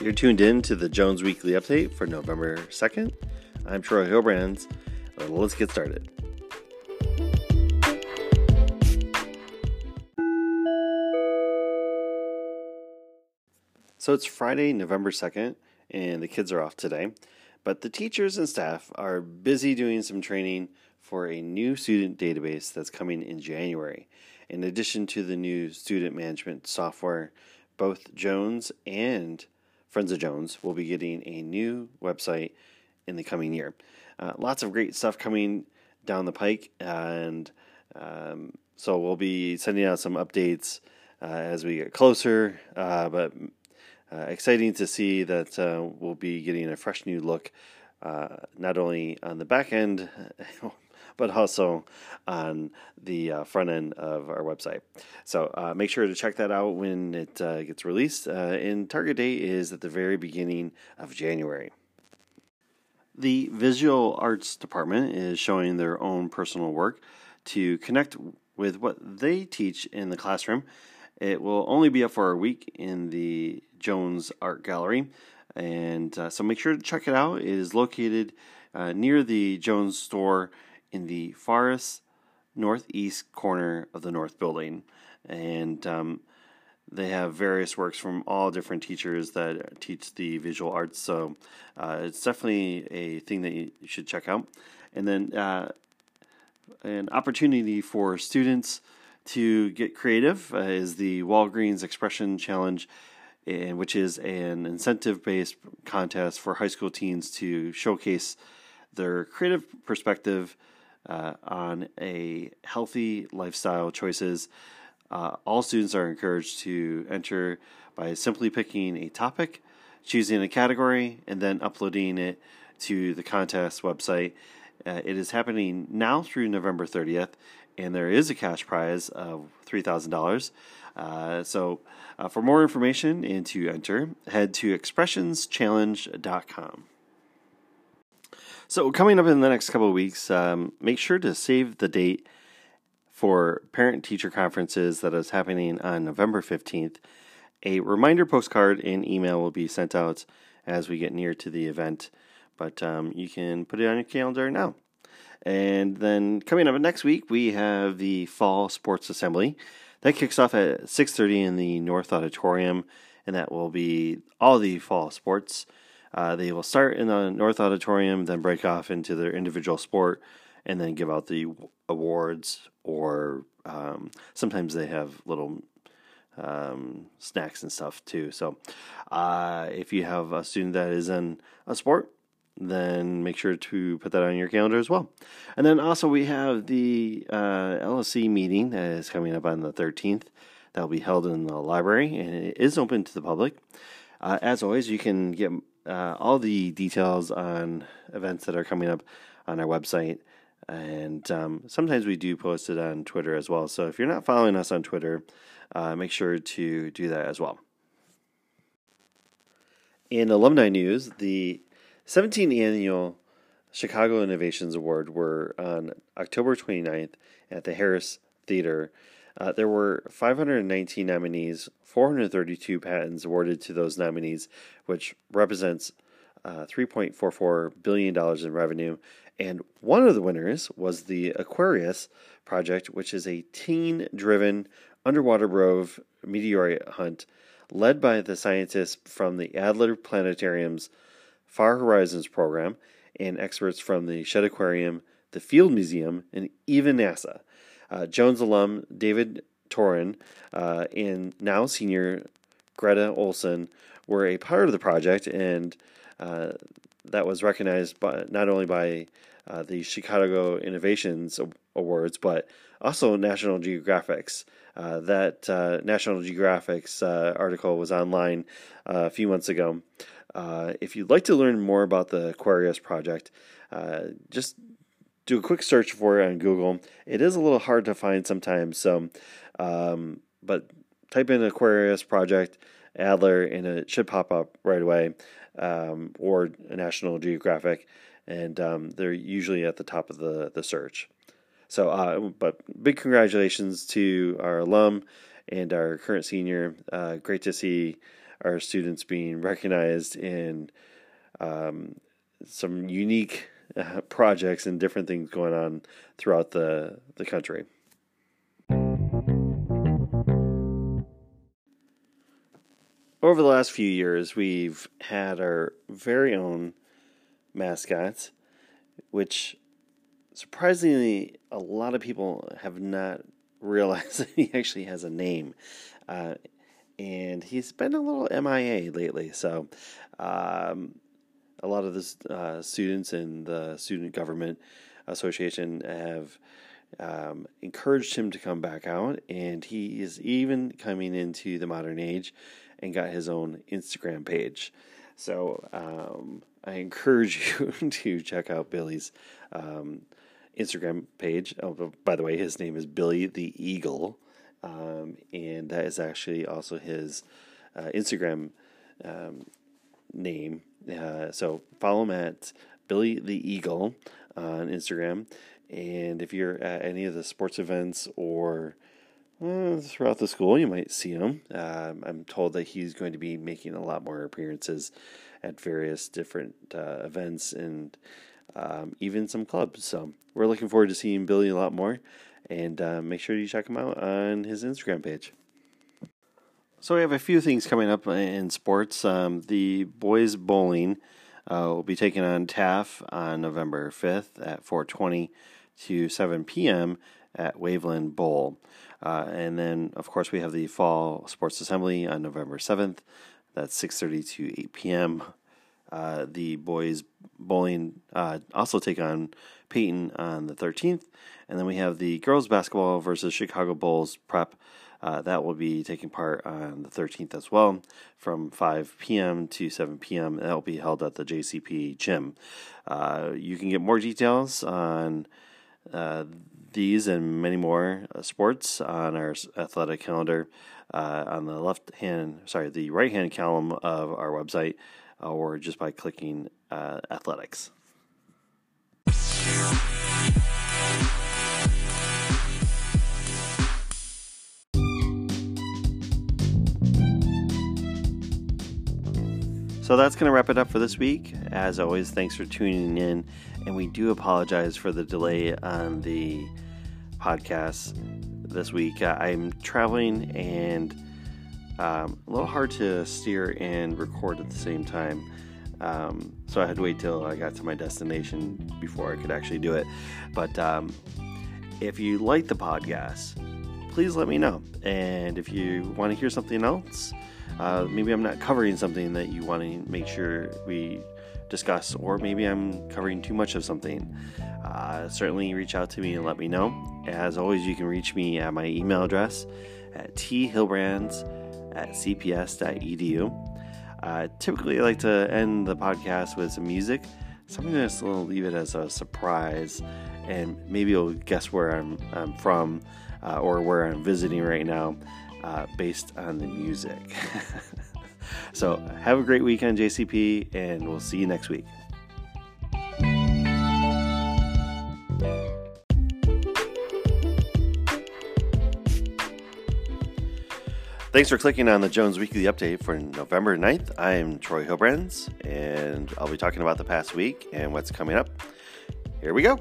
You're tuned in to the Jones Weekly Update for November 2nd. I'm Troy Hilbrands. Uh, let's get started. So it's Friday, November 2nd, and the kids are off today. But the teachers and staff are busy doing some training for a new student database that's coming in January. In addition to the new student management software, both Jones and Friends of Jones will be getting a new website in the coming year. Uh, lots of great stuff coming down the pike, and um, so we'll be sending out some updates uh, as we get closer. Uh, but uh, exciting to see that uh, we'll be getting a fresh new look, uh, not only on the back end. but also on the uh, front end of our website. So uh, make sure to check that out when it uh, gets released. Uh, and target date is at the very beginning of January. The visual arts department is showing their own personal work to connect with what they teach in the classroom. It will only be up for a week in the Jones Art Gallery, and uh, so make sure to check it out. It is located uh, near the Jones store in the farthest northeast corner of the north building, and um, they have various works from all different teachers that teach the visual arts. So uh, it's definitely a thing that you should check out. And then uh, an opportunity for students to get creative uh, is the Walgreens Expression Challenge, and which is an incentive-based contest for high school teens to showcase their creative perspective uh, on a healthy lifestyle choices. Uh, all students are encouraged to enter by simply picking a topic, choosing a category, and then uploading it to the contest website. Uh, it is happening now through November 30th, and there is a cash prize of $3,000. Uh, so, uh, for more information and to enter, head to expressionschallenge.com. So, coming up in the next couple of weeks, um, make sure to save the date for parent teacher conferences that is happening on November 15th. A reminder postcard and email will be sent out as we get near to the event, but um, you can put it on your calendar now. And then coming up next week, we have the Fall Sports Assembly. That kicks off at 6.30 in the North Auditorium, and that will be all the fall sports. Uh, they will start in the North Auditorium, then break off into their individual sport, and then give out the awards. Or um, sometimes they have little um, snacks and stuff too. So uh, if you have a student that is in a sport, then make sure to put that on your calendar as well. And then also we have the uh, LSC meeting that is coming up on the 13th. That will be held in the library and it is open to the public. Uh, as always, you can get uh, all the details on events that are coming up on our website. And um, sometimes we do post it on Twitter as well. So if you're not following us on Twitter, uh, make sure to do that as well. In alumni news, the 17th annual Chicago Innovations Award were on October 29th at the Harris Theater uh, there were 519 nominees, 432 patents awarded to those nominees, which represents uh, $3.44 billion in revenue. And one of the winners was the Aquarius project, which is a teen driven underwater rove meteorite hunt led by the scientists from the Adler Planetarium's Far Horizons program and experts from the Shedd Aquarium, the Field Museum, and even NASA. Uh, Jones alum David Toren uh, and now senior Greta Olson were a part of the project, and uh, that was recognized by not only by uh, the Chicago Innovations Awards, but also National Geographic's. Uh, that uh, National Geographic's article was online a few months ago. if you'd like to learn more about the Aquarius project, just do a quick search for it on Google. It is a little hard to find sometimes, so um, but type in Aquarius Project Adler and it should pop up right away, um, or National Geographic, and um, they're usually at the top of the the search. So, uh, but big congratulations to our alum and our current senior. Uh, great to see our students being recognized in um, some unique uh, projects and different things going on throughout the, the country. Over the last few years, we've had our very own mascot, which surprisingly, a lot of people have not realized that he actually has a name. Uh, and he's been a little MIA lately. So, um, a lot of the uh, students in the Student Government Association have um, encouraged him to come back out, and he is even coming into the modern age and got his own Instagram page. So um, I encourage you to check out Billy's um, Instagram page. Oh, by the way, his name is Billy the Eagle, um, and that is actually also his uh, Instagram um, name. Uh, so follow him at Billy the Eagle on Instagram. And if you're at any of the sports events or uh, throughout the school, you might see him. Um, I'm told that he's going to be making a lot more appearances at various different uh, events and um, even some clubs. So we're looking forward to seeing Billy a lot more. And uh, make sure you check him out on his Instagram page. So we have a few things coming up in sports. Um, the boys bowling uh, will be taking on Taft on November 5th at 4:20 to 7 p.m. at Waveland Bowl. Uh, and then, of course, we have the fall sports assembly on November 7th. That's 6:30 to 8 p.m. Uh, the boys bowling uh, also take on Payton on the 13th, and then we have the girls basketball versus Chicago Bulls prep uh, that will be taking part on the 13th as well from 5 p.m. to 7 p.m. That will be held at the JCP gym. Uh, you can get more details on uh, these and many more uh, sports on our athletic calendar on the left hand, sorry, the right hand column of our website, or just by clicking uh, athletics. So that's going to wrap it up for this week. As always, thanks for tuning in. And we do apologize for the delay on the podcast this week. Uh, I'm traveling and um, a little hard to steer and record at the same time. Um, so I had to wait till I got to my destination before I could actually do it. But um, if you like the podcast, please let me know. And if you want to hear something else, uh, maybe I'm not covering something that you want to make sure we discuss, or maybe I'm covering too much of something. Uh, certainly reach out to me and let me know. As always, you can reach me at my email address at thilbrands at cps.edu. Uh, typically, I like to end the podcast with some music. So I'm going to leave it as a surprise, and maybe you'll guess where I'm, I'm from uh, or where I'm visiting right now uh, based on the music. so, have a great weekend, JCP, and we'll see you next week. Thanks for clicking on the Jones Weekly Update for November 9th. I'm Troy Hilbrands, and I'll be talking about the past week and what's coming up. Here we go.